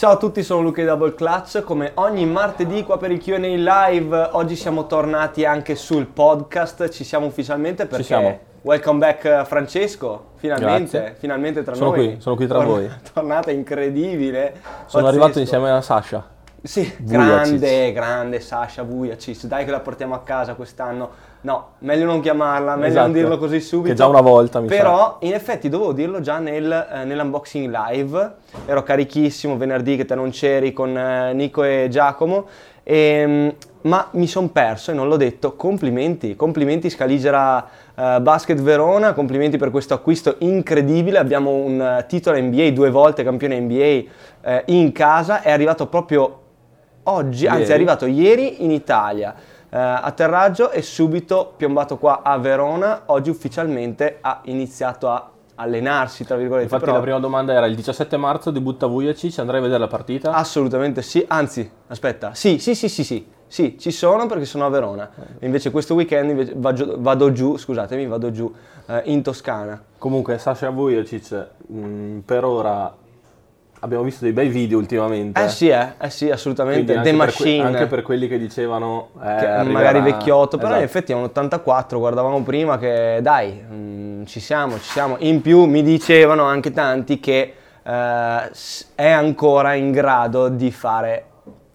Ciao a tutti, sono Luca di Double Clutch, come ogni martedì qua per il Q&A live, oggi siamo tornati anche sul podcast, ci siamo ufficialmente perché... Ci siamo. Welcome back Francesco, finalmente, Grazie. finalmente tra Sono noi. qui, sono qui tra voi. Tornata incredibile. Sono pazzesco. arrivato insieme a Sasha. Sì, Vujacic. grande, grande Sasha Vujacic, dai che la portiamo a casa quest'anno. No, meglio non chiamarla, meglio non Esatto. dirlo così subito. Che già una volta mi Però in effetti dovevo dirlo già nel, eh, nell'unboxing live, ero carichissimo venerdì che te non c'eri con eh, Nico e Giacomo, ehm, ma mi sono perso e non l'ho detto, complimenti, complimenti Scaligera eh, Basket Verona, complimenti per questo acquisto incredibile, abbiamo un eh, titolo NBA, due volte campione NBA eh, in casa, è arrivato proprio oggi, anzi è Ieri. arrivato ieri in Italia. eh, atterraggio e subito piombato qua a Verona, oggi ufficialmente ha iniziato a allenarsi, tra virgolette. Infatti però la prima domanda era il 17 marzo debutta Vujacic, andrai a vedere la partita? Assolutamente sì, anzi, aspetta, sì, sì, sì, sì, sì, sì, ci sono perché sono a Verona. Invece questo weekend invece vado, vado giù, scusatemi, vado giù eh, in Toscana. Comunque Sasha Vujacic mh, per ora abbiamo visto dei bei video ultimamente. Eh sì, eh, eh sì, assolutamente, anche The per que- Machine. anche per quelli che dicevano eh, che arriverà- magari vecchiotto, però in Esatto. effetti è un 84, guardavamo prima che dai, mm, ci siamo, ci siamo. In più mi dicevano anche tanti che eh, è ancora in grado di fare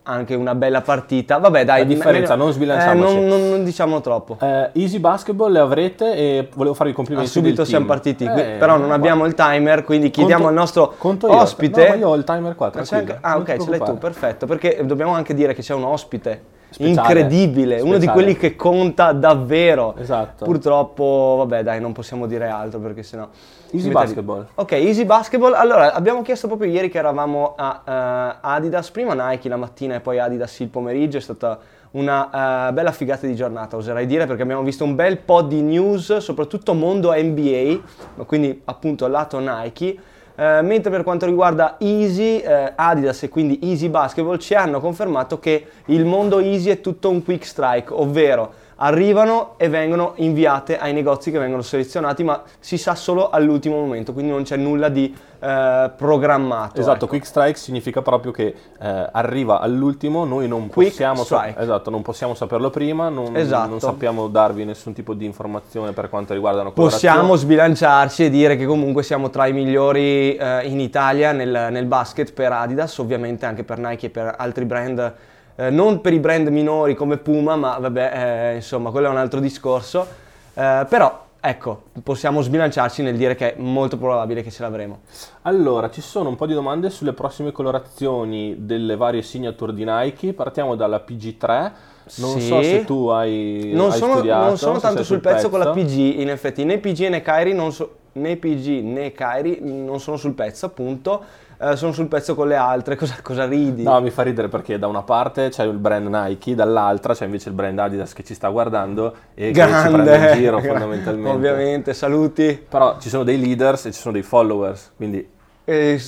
anche una bella partita. Vabbè, dai, La differenza, me- non sbilanciamoci. eh, non, non- non diciamo troppo. Eh, easy Basketball le avrete e volevo fare i Ah, complimenti subito del siamo team. partiti, Eh, però non abbiamo il timer, quindi chiediamo Conto- al nostro conto io. ospite. No, ma io ho il timer qua, Ah, anche- ah, ok, ce l'hai tu, perfetto, perché dobbiamo anche dire che c'è un ospite Speciale. incredibile, uno di Speciale. quelli che conta davvero. Esatto. Purtroppo, vabbè, dai, non possiamo dire altro perché sennò Easy Basketball. Ok, Easy Basketball. Allora, abbiamo chiesto proprio ieri che eravamo a eh, Adidas, prima Nike la mattina e poi Adidas il pomeriggio, è stata una eh, bella figata di giornata, oserei dire, perché abbiamo visto un bel po' di news, soprattutto mondo NBA, quindi appunto lato Nike. Eh, mentre per quanto riguarda Easy, eh, Adidas e quindi Easy Basketball ci hanno confermato che il mondo Easy è tutto un quick strike, ovvero arrivano e vengono inviate ai negozi che vengono selezionati, ma si sa solo all'ultimo momento, quindi non c'è nulla di eh, programmato. Esatto, ecco. quick strike significa proprio che eh, arriva all'ultimo, noi non possiamo, sa- esatto, non possiamo saperlo prima, non, Esatto. non sappiamo darvi nessun tipo di informazione per quanto riguarda una colorazione. Possiamo sbilanciarci e dire che comunque siamo tra i migliori eh, in Italia nel, nel basket per Adidas, ovviamente anche per Nike e per altri brand, eh, non per i brand minori come Puma, ma vabbè, eh, insomma, quello è un altro discorso. Eh, però, ecco, possiamo sbilanciarci nel dire che è molto probabile che ce l'avremo. Allora, ci sono un po' di domande sulle prossime colorazioni delle varie signature di Nike. Partiamo dalla PG3. Non Sì. so se tu hai, Non hai sono, studiato. non sono tanto sul pezzo, con la pezzo. PG, in effetti, né PG né non so- né PG né Kyrie non sono sul pezzo, appunto, eh, sono sul pezzo con le altre. Cosa, cosa ridi? No, mi fa ridere perché da una parte c'è il brand Nike, dall'altra c'è invece il brand Adidas che ci sta guardando e che ci prende in giro fondamentalmente. Ovviamente, saluti. Però ci sono dei leaders e ci sono dei followers, quindi Eh,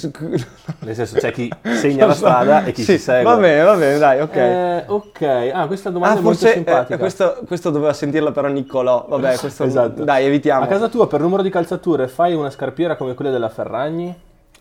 nel senso c'è chi segna la strada e chi Sì, si segue. Va bene, va bene, dai, ok. Eh, ok, ah, questa domanda ah, è molto eh, simpatica. questo, questo doveva sentirla però Niccolò. Vabbè, questo Esatto. dai, evitiamo. A casa tua per numero di calzature fai una scarpiera come quella della Ferragni?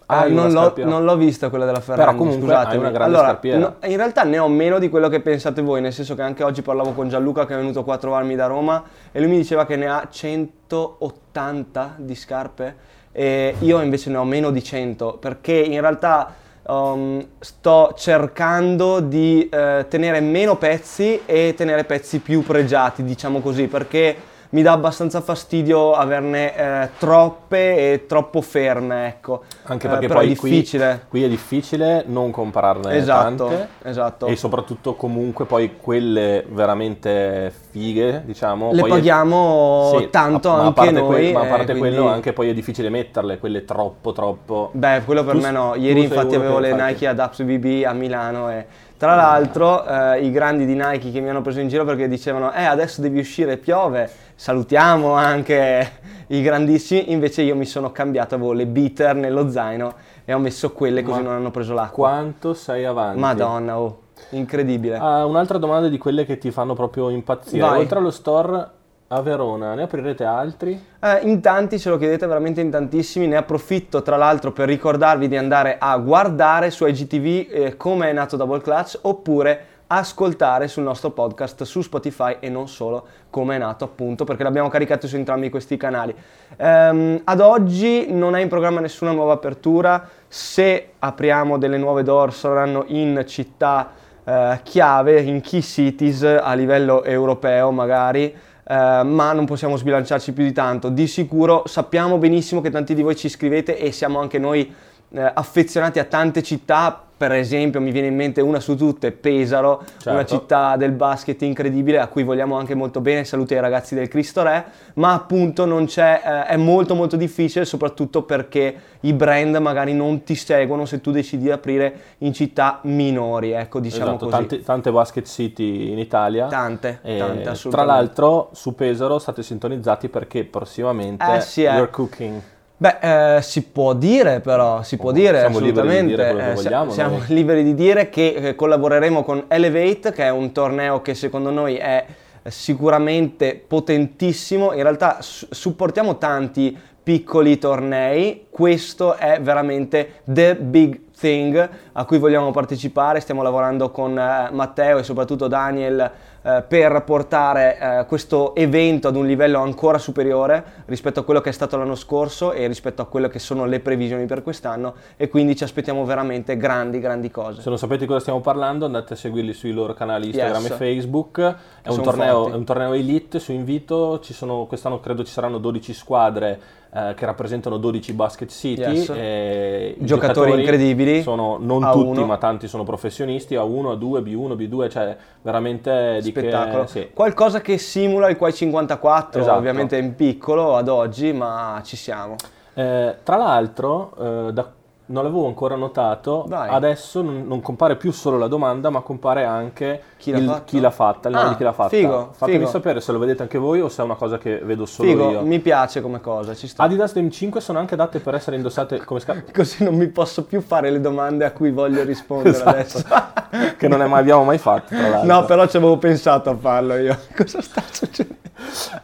Ah, non, l'ho, non l'ho vista quella della Ferrari. Però comunque hai una grande allora, no, in realtà ne ho meno di quello che pensate voi, nel senso che anche oggi parlavo con Gianluca che è venuto quattro anni da Roma e lui mi diceva che ne ha 180 di scarpe e io invece ne ho meno di 100 perché in realtà um, sto cercando di eh, tenere meno pezzi e tenere pezzi più pregiati, diciamo così, perché mi dà abbastanza fastidio averne eh, troppe e troppo ferme, ecco. Anche Eh, perché però poi è difficile. Qui, qui è difficile non comprarne Esatto, tante esatto. e soprattutto comunque poi quelle veramente fighe, diciamo, Le poi è- paghiamo Sì, tanto a anche noi. que- ma a eh, parte quindi- quello anche poi è difficile metterle, quelle troppo troppo Beh, quello per Tu- me no. Ieri infatti avevo le infatti- Nike Adapt BB a Milano e tra l'altro eh, i grandi di Nike che mi hanno preso in giro perché dicevano eh adesso devi uscire piove, salutiamo anche i grandissimi, invece io mi sono cambiato, avevo le beater nello zaino e ho messo quelle così Ma non hanno preso l'acqua. quanto sei avanti? Madonna, oh, incredibile. Ah, un'altra domanda di quelle che ti fanno proprio impazzire. Vai. Oltre allo store a Verona, ne aprirete altri? Eh, in tanti ce lo chiedete veramente in tantissimi, ne approfitto tra l'altro per ricordarvi di andare a guardare su IGTV eh, come è nato Double Clutch oppure ascoltare sul nostro podcast su Spotify e non solo come è nato appunto perché l'abbiamo caricato su entrambi questi canali. Ehm, ad oggi non è in programma nessuna nuova apertura, se apriamo delle nuove door saranno in città eh, chiave, in key cities a livello europeo magari. Uh, ma non possiamo sbilanciarci più di tanto. Di sicuro sappiamo benissimo che tanti di voi ci scrivete e siamo anche noi uh, affezionati a tante città per esempio mi viene in mente una su tutte, Pesaro, certo. una città del basket incredibile a cui vogliamo anche molto bene, saluti ai ragazzi del Cristo Re, ma appunto non c'è, eh, è molto molto difficile soprattutto perché i brand magari non ti seguono se tu decidi di aprire in città minori, ecco diciamo esatto, così. Tante, tante, basket city in Italia. Tante, e, tante assolutamente. Tra l'altro su Pesaro state sintonizzati perché prossimamente eh, sì, eh. you're cooking. Beh, eh, si può dire però, si può oh, dire siamo assolutamente, liberi di dire quello che eh, vogliamo, siamo noi. liberi di dire che eh, collaboreremo con Elevate, che è un torneo che secondo noi è sicuramente potentissimo, in realtà su- supportiamo tanti piccoli tornei, questo è veramente the big thing a cui vogliamo partecipare, stiamo lavorando con eh, Matteo e soprattutto Daniel eh, per portare eh, questo evento ad un livello ancora superiore rispetto a quello che è stato l'anno scorso e rispetto a quelle che sono le previsioni per quest'anno. E quindi ci aspettiamo veramente grandi grandi cose. Se non sapete di cosa stiamo parlando andate a seguirli sui loro canali Instagram Yes. e Facebook, è un, torneo, è un torneo elite su invito, ci sono, quest'anno credo ci saranno 12 squadre eh, che rappresentano 12 basket city, Yes. e i Giocatori incredibili, sono non A tutti uno. ma tanti sono professionisti, A1, A2, B1, B2, cioè veramente di Spettacolo. che... Sì. Qualcosa che simula il Quai 54, Esatto. ovviamente in piccolo ad oggi, ma ci siamo. Eh, tra l'altro, eh, da- non l'avevo ancora notato, Vai. adesso non, non compare più solo la domanda, ma compare anche Chi l'ha il- fatta? chi l'ha fatta, il nome Ah, di chi l'ha fatta. figo, Fatemi figo. sapere se lo vedete anche voi o se è una cosa che vedo solo Figo, io. mi piace come cosa, ci sta. Adidas Dem 5 sono anche adatte per essere indossate come scarpe. Così non mi posso più fare le domande a cui voglio rispondere Esatto. adesso. che non mai- abbiamo mai fatto, tra l'altro. No, però ci avevo pensato a farlo io. Cosa sta succedendo?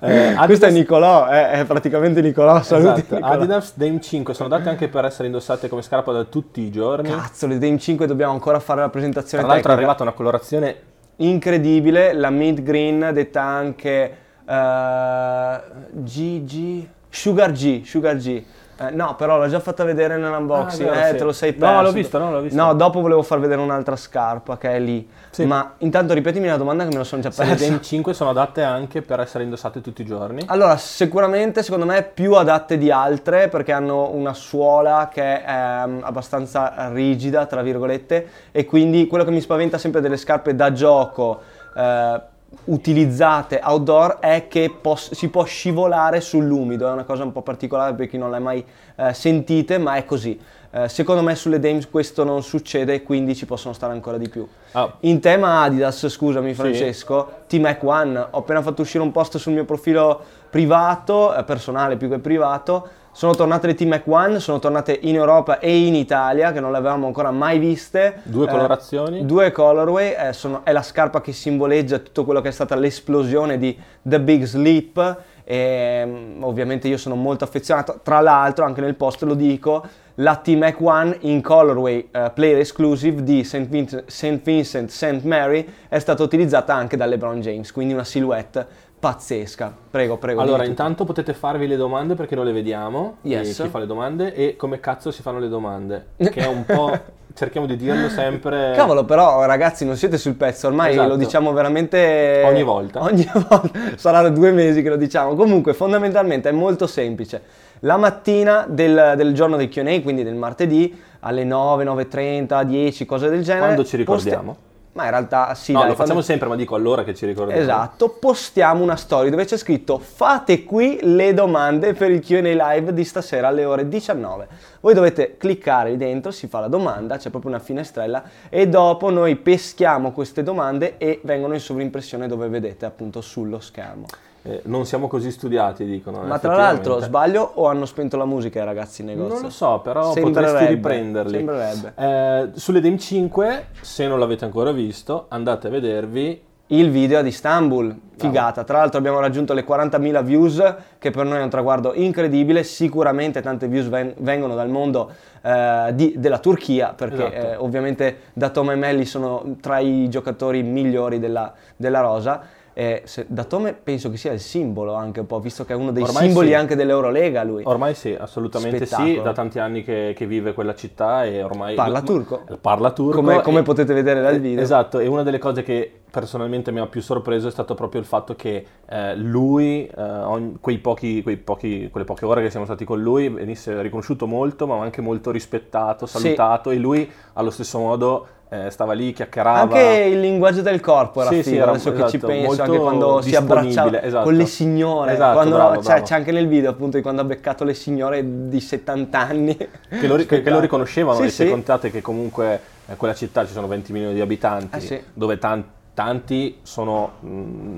Eh, Questo è Adidas- Nicolò, è, è praticamente Nicolò. Saluti Esatto. Nicolò. Adidas Dame 5 sono adatte anche per essere indossate come scarpa da tutti i giorni. Cazzo, le Dame 5 dobbiamo ancora fare la presentazione Tra l'altro è tecnica. arrivata una colorazione Incredibile, la mid green detta anche eh, GG, Sugar G, Sugar G. Eh, no, però l'ho già fatta vedere nell'unboxing, Ah, vero, eh, sì. te lo sei No, perso. l'ho visto, no, l'ho visto. No, dopo volevo far vedere un'altra scarpa che è lì. Sì. Ma intanto ripetimi la domanda che me la sono già Se le persa. Dame 5 sono adatte anche per essere indossate tutti i giorni. Allora, sicuramente secondo me più adatte di altre perché hanno una suola che è ehm, abbastanza rigida, tra virgolette, e quindi quello che mi spaventa sempre delle scarpe da gioco eh, utilizzate outdoor è che pos- si può scivolare sull'umido, è una cosa un po' particolare per chi non l'ha mai eh, sentite, ma è così. Eh, secondo me sulle Dames questo non succede e quindi ci possono stare ancora di più. Ah, In tema Adidas, scusami Francesco, T-Mac One, ho appena fatto uscire un post sul mio profilo privato, eh, personale più che privato, sono tornate le T-Mac One, sono tornate in Europa e in Italia, che non le avevamo ancora mai viste. Due Eh, colorazioni. due colorway, eh, sono- è la scarpa che simboleggia tutto quello che è stata l'esplosione di The Big Sleep. E, mm, ovviamente io sono molto affezionato, tra l'altro anche nel post lo dico, la T-Mac One in colorway eh, player exclusive di St. Vincent, St. Vincent St. Mary è stata utilizzata anche da LeBron James, quindi una silhouette pazzesca. Prego, prego. Allora, intanto potete farvi le domande perché non le vediamo. Yes. E chi fa le domande e come cazzo si fanno le domande. Che è un po'. cerchiamo di dirlo sempre. Cavolo, però ragazzi, non siete sul pezzo, ormai Esatto. lo diciamo veramente Ogni volta. Ogni volta. Saranno due mesi che lo diciamo. Comunque, fondamentalmente è molto semplice. La mattina del, del giorno del QA, quindi del martedì, alle 9, 9.30, 10, cose del genere. Quando ci ricordiamo. Ma in realtà sì, no, dai, lo facciamo quando- sempre, ma dico allora che ci ricordiamo. Esatto, postiamo una story dove c'è scritto fate qui le domande per il Q&A live di stasera alle ore 19. Voi dovete cliccare lì dentro, si fa la domanda, c'è proprio una finestrella e dopo noi peschiamo queste domande e vengono in sovrimpressione dove vedete appunto sullo schermo. Eh, non siamo così studiati, dicono. Ma tra l'altro sbaglio o hanno spento la musica i ragazzi in negozio? Non lo so, però Sembrerebbe, potresti riprenderli. Sembrerebbe. Eh, sulle Dame 5, se non l'avete ancora visto, andate a vedervi il video ad Istanbul, figata. Tra l'altro abbiamo raggiunto le 40.000 views, che per noi è un traguardo incredibile. Sicuramente tante views ven- vengono dal mondo eh, di, della Turchia, perché Esatto. eh, ovviamente Datome e Melli sono tra i giocatori migliori della, della rosa. E se- Datome penso che sia il simbolo anche un po', visto che è uno dei Ormai simboli sì. anche dell'Eurolega lui. Ormai sì, assolutamente sì, Spettacolo. da tanti anni che, che vive quella città e ormai... Parla turco. Parla turco. Come, come e- potete vedere dal video. Esatto, e una delle cose che personalmente mi ha più sorpreso è stato proprio il fatto che eh, lui, eh, ogni- quei pochi, quei pochi- quelle poche ore che siamo stati con lui, venisse riconosciuto molto, ma anche molto rispettato, Sì. salutato, e lui allo stesso modo eh, stava lì, chiacchierava. Anche il linguaggio del corpo era Sì, figo, sì, era- adesso che ci esatto, penso, anche quando si abbracciava esatto. con le signore, Esatto, quando- bravo, cioè, bravo. c'è anche nel video appunto di quando ha beccato le signore di 70 anni. che lo, che- che lo riconoscevano Sì, e se contate che comunque eh, quella città ci sono 20 milioni di abitanti Eh, dove tan- tanti sono mh,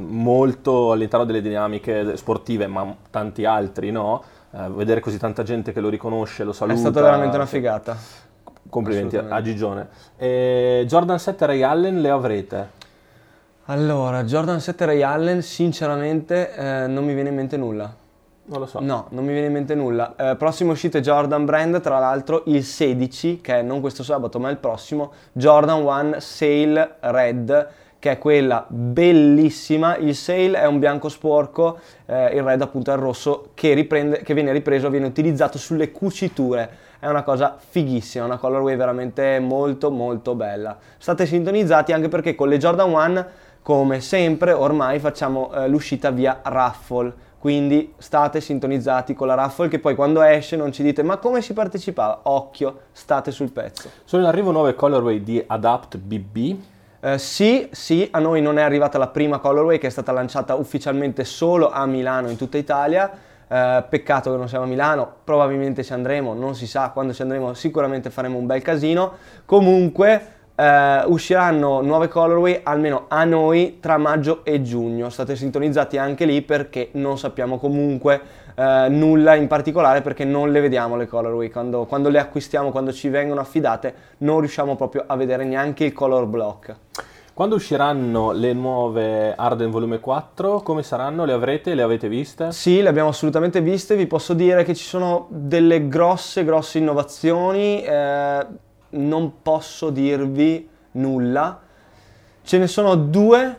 molto all'interno delle dinamiche sportive ma tanti altri no Eh, vedere così tanta gente che lo riconosce lo saluta È stata veramente una figata. Complimenti a. Gigione E Jordan 7 e Ray Allen le avrete Allora, Jordan 7 Ray Allen, sinceramente eh, non mi viene in mente nulla. non lo so No, non mi viene in mente nulla. Eh, prossimo uscito è Jordan Brand, tra l'altro il 16, che è non questo sabato ma il prossimo, Jordan One Sail Red, che è quella bellissima. Il Sail è un bianco sporco, eh, il Red appunto è il rosso che, riprende, che viene ripreso, viene utilizzato sulle cuciture. È una cosa fighissima, una colorway veramente molto molto bella. State sintonizzati anche perché con le Jordan One, come sempre, ormai facciamo eh, l'uscita via raffle. Quindi state sintonizzati con la raffle che poi quando esce non ci dite ma come si partecipava? Occhio, state sul pezzo. sono in arrivo nuove colorway di Adapt BB Eh, sì, sì, a noi non è arrivata la prima colorway che è stata lanciata ufficialmente solo a Milano in tutta Italia. Eh, peccato che non siamo a Milano, probabilmente ci andremo, non si sa quando ci andremo, sicuramente faremo un bel casino. Comunque eh, usciranno nuove colorway almeno a noi tra maggio e giugno. State sintonizzati anche lì perché non sappiamo comunque eh, nulla in particolare perché non le vediamo le colorway. Quando, quando le acquistiamo, quando ci vengono affidate, non riusciamo proprio a vedere neanche il color block. Quando usciranno le nuove Arden volume 4 come saranno? le avrete? le avete viste? Sì, le abbiamo assolutamente viste, vi posso dire che ci sono delle grosse, grosse innovazioni, eh, non posso dirvi nulla. Ce ne sono due,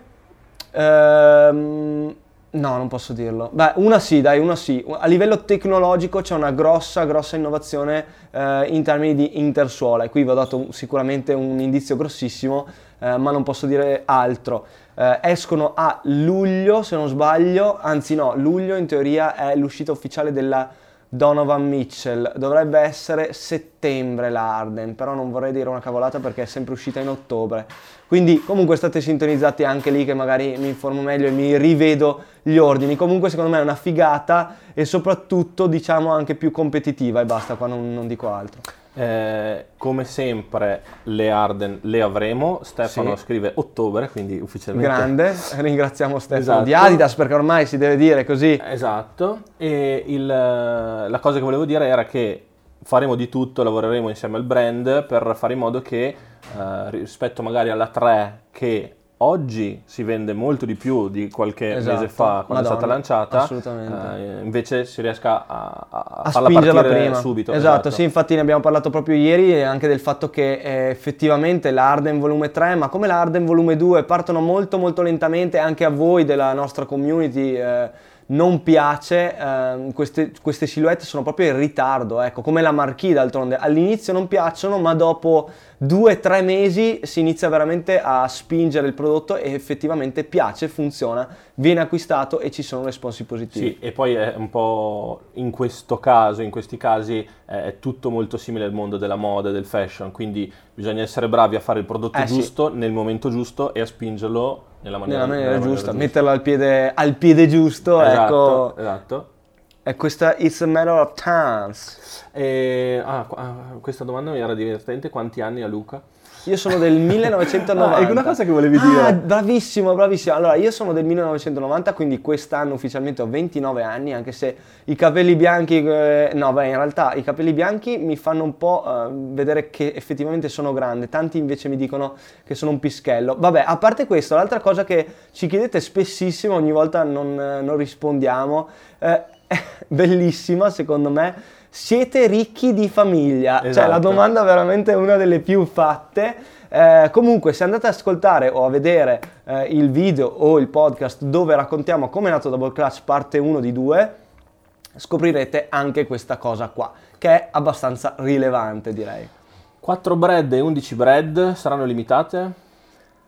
ehm, no, non posso dirlo. Beh, una sì, dai, una sì. A livello tecnologico c'è una grossa, grossa innovazione eh, in termini di intersuola e qui vi ho dato sicuramente un indizio grossissimo, eh, ma non posso dire altro. Eh, escono a luglio, se non sbaglio, anzi no, luglio in teoria è l'uscita ufficiale della Donovan Mitchell, dovrebbe essere settembre la Arden, però non vorrei dire una cavolata perché è sempre uscita in ottobre. Quindi comunque state sintonizzati anche lì che magari mi informo meglio e mi rivedo gli ordini. Comunque secondo me è una figata e soprattutto diciamo anche più competitiva e basta, qua non, non dico altro. Eh, come sempre le Arden le avremo, Stefano Sì. scrive ottobre, quindi ufficialmente... Grande, ringraziamo Stefano Esatto. di Adidas perché ormai si deve dire così. Esatto, e il, eh, la cosa che volevo dire era che faremo di tutto, lavoreremo insieme al brand per fare in modo che eh, rispetto magari alla 3 che oggi si vende molto di più di qualche Esatto, mese fa quando è stata Madonna, lanciata, assolutamente. eh, invece si riesca a, a, a farla spingerla prima. subito. Esatto, sì, infatti ne abbiamo parlato proprio ieri e anche del fatto che eh, effettivamente la Arden volume 3, ma come la Arden volume 2 partono molto molto lentamente anche a voi della nostra community eh, non piace, ehm, queste, queste silhouette sono proprio in ritardo, ecco, come la Marquis d'altronde, all'inizio non piacciono, ma dopo due o tre mesi si inizia veramente a spingere il prodotto e effettivamente piace, funziona, viene acquistato e ci sono responsi positivi. Sì, e poi è un po' in questo caso, in questi casi, eh, è tutto molto simile al mondo della moda e del fashion, quindi bisogna essere bravi a fare il prodotto Eh, sì. giusto nel momento giusto e a spingerlo nella maniera, Nella maniera nella giusta, metterlo al piede, al piede giusto, Esatto, ecco. esatto. è questa It's a Matter of Chance. E, ah, ah, questa domanda mi era divertente. Quanti anni ha Luca? Io sono del 1990. Ah, è una cosa che volevi Ah, dire. bravissimo, bravissimo. Allora, io sono del 1990, quindi quest'anno ufficialmente ho 29 anni, anche se i capelli bianchi... eh, no, beh, in realtà i capelli bianchi mi fanno un po' eh, vedere che effettivamente sono grande. Tanti invece mi dicono che sono un pischello. Vabbè, a parte questo, l'altra cosa che ci chiedete spessissimo, ogni volta non, eh, non rispondiamo, eh, è bellissima secondo me. Siete ricchi di famiglia? Cioè, la Esatto. domanda è veramente una delle più fatte. Eh, comunque, se andate ad ascoltare o a vedere eh, il video o il podcast dove raccontiamo come è nato Double Clutch parte 1 di 2, scoprirete anche questa cosa qua, che è abbastanza rilevante, direi. 4 bread e 11 bread saranno limitate?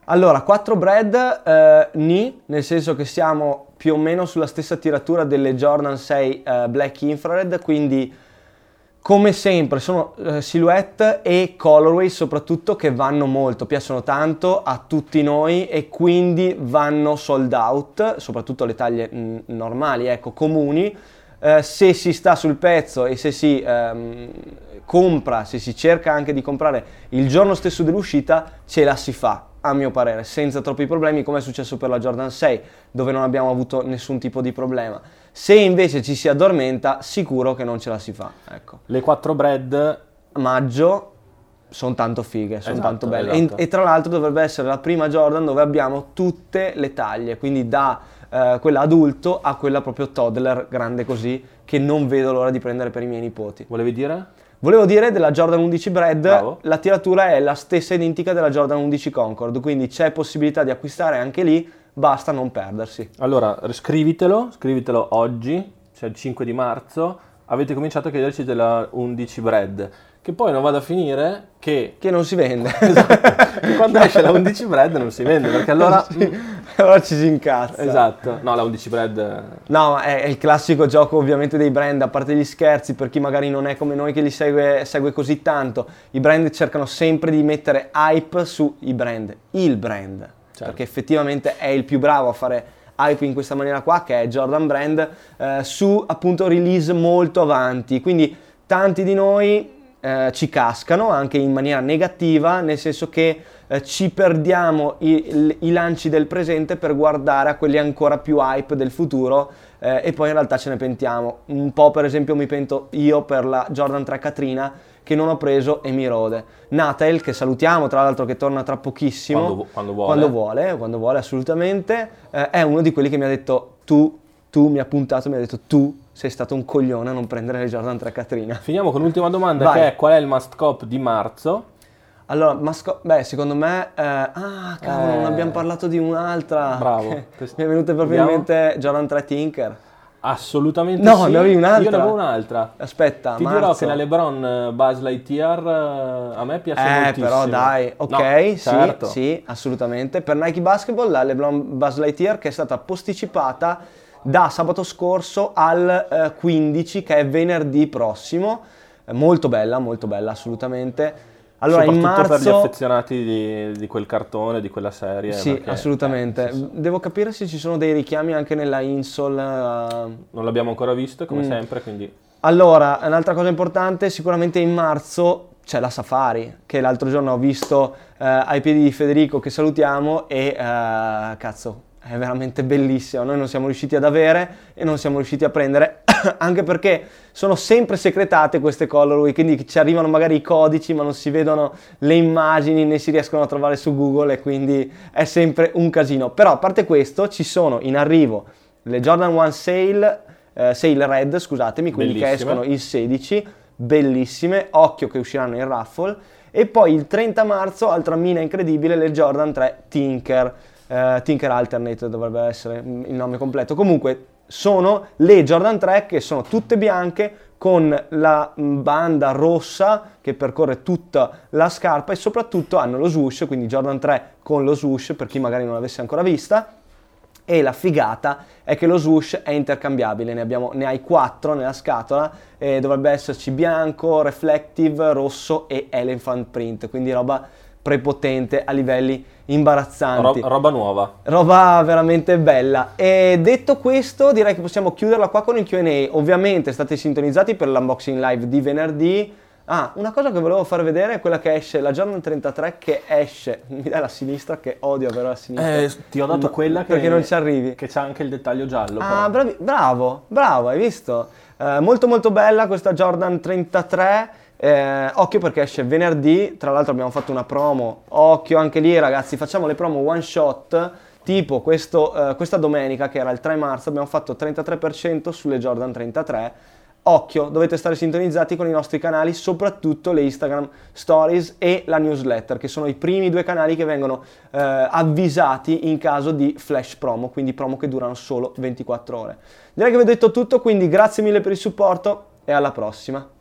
Allora, 4 bread eh, ni, nel senso che siamo più o meno sulla stessa tiratura delle Jordan 6 eh, Black Infrared, quindi come sempre sono eh, silhouette e colorway soprattutto che vanno molto, piacciono tanto a tutti noi e quindi vanno sold out, soprattutto le taglie mm, normali, ecco, comuni. Eh, se si sta sul pezzo e se si ehm, compra, se si cerca anche di comprare il giorno stesso dell'uscita, ce la si fa, a mio parere, senza troppi problemi, come è successo per la Jordan 6, dove non abbiamo avuto nessun tipo di problema. Se invece ci si addormenta, sicuro che non ce la si fa. Ecco. Le 4 bread Maggio sono tanto fighe, sono Esatto, tanto belle. esatto. E, e tra l'altro dovrebbe essere la prima Jordan dove abbiamo tutte le taglie, quindi da eh, quella adulto a quella proprio toddler grande così, che non vedo l'ora di prendere per i miei nipoti. volevi dire? Volevo dire della Jordan 11 Bread, Bravo. la tiratura è la stessa identica della Jordan 11 Concord, quindi c'è possibilità di acquistare anche lì, basta non perdersi. Allora, scrivitelo, scrivitelo oggi, cioè il 5 di marzo. Avete cominciato a chiederci della 11 bread, che poi non vada a finire che, Che non si vende. che quando esce la 11 bread non si vende, perché allora... allora ci si incazza. Esatto, no, la 11 bread... No, ma è, è il classico gioco ovviamente dei brand, a parte gli scherzi, per chi magari non è come noi che li segue, segue così tanto, i brand cercano sempre di mettere hype sui brand, il brand, perché effettivamente è il più bravo a fare hype in questa maniera qua, che è Jordan Brand, eh, su appunto release molto avanti, quindi tanti di noi eh, ci cascano anche in maniera negativa, nel senso che eh, ci perdiamo i, i lanci del presente per guardare a quelli ancora più hype del futuro eh, e poi in realtà ce ne pentiamo. Un po' per esempio mi pento io per la Jordan 3 Katrina che non ho preso e mi rode. Nathel, che salutiamo tra l'altro che torna tra pochissimo. Quando quando vuole. Quando vuole, quando vuole assolutamente. eh, è uno di quelli che mi ha detto tu, tu mi ha puntato, mi ha detto tu sei stato un coglione a non prendere le Jordan 3 Katrina. Finiamo con l'ultima domanda Vai. che è qual è il must cop di marzo? Allora, masco- beh, secondo me... eh, ah, cavolo, Eh. non abbiamo parlato di un'altra. Bravo. Mi è venuta proprio in mente Jordan 3 Tinker. Assolutamente No, sì. ne avevi un'altra? Io ne avevo un'altra. Aspetta, Ti marzo. dirò che la LeBron eh, Buzz Lightyear eh, a me piace Eh, moltissimo. però dai, ok, No, sì, certo. sì, assolutamente. Per Nike Basketball la LeBron Buzz Lightyear che è stata posticipata da sabato scorso al eh, 15, che è venerdì prossimo. Eh, molto bella, molto bella, assolutamente. Allora, in Soprattutto per gli marzo... affezionati di, di quel cartone, di quella serie. Sì, perché, assolutamente. eh. Devo capire se ci sono dei richiami anche nella insole. eh, Non l'abbiamo ancora visto, come Mm. sempre, quindi... Allora, un'altra cosa importante, sicuramente in marzo c'è la Safari, che l'altro giorno ho visto eh, ai piedi di Federico, che salutiamo, e eh, cazzo, è veramente bellissima. Noi non siamo riusciti ad avere e non siamo riusciti a prendere, anche perché sono sempre secretate queste colorway, quindi ci arrivano magari i codici, ma non si vedono le immagini, né si riescono a trovare su Google, e quindi è sempre un casino. Però, a parte questo, ci sono in arrivo le Jordan 1 Sale, eh, Sale Red, scusatemi, quindi che Bellissime. escono il 16, bellissime, occhio che usciranno in raffle. E poi il 30 marzo, altra mina incredibile, le Jordan 3 Tinker, eh, Tinker Alternate dovrebbe essere il nome completo. Comunque sono le Jordan 3 che sono tutte bianche con la mm, banda rossa che percorre tutta la scarpa e soprattutto hanno lo swoosh, quindi Jordan 3 con lo swoosh per chi magari non l'avesse ancora vista. E la figata è che lo swoosh è intercambiabile, ne, abbiamo, ne hai quattro nella scatola, e dovrebbe esserci bianco, reflective, rosso e elephant print, quindi roba prepotente a livelli imbarazzanti. Ro- roba nuova. Roba veramente bella. E detto questo, direi che possiamo chiuderla qua con il QA. Ovviamente state sintonizzati per l'unboxing live di venerdì. Ah, una cosa che volevo far vedere è quella che esce, la Jordan 33 che esce, mi dai la sinistra che odio avere la sinistra. Eh, ti ho dato quella che, perché non ci arrivi. Che c'ha anche il dettaglio giallo. Ah, bravi- bravo, bravo, hai visto? Eh, molto molto bella questa Jordan 33. Eh, occhio perché esce venerdì, tra l'altro abbiamo fatto una promo, occhio anche lì ragazzi, facciamo le promo one shot, tipo questo, eh, questa domenica che era il 3 marzo abbiamo fatto 33% sulle Jordan 33, occhio, dovete stare sintonizzati con i nostri canali, soprattutto le Instagram Stories e la newsletter, che sono i primi due canali che vengono eh, avvisati in caso di flash promo, quindi promo che durano solo 24 ore. Direi che vi ho detto tutto, quindi grazie mille per il supporto e alla prossima.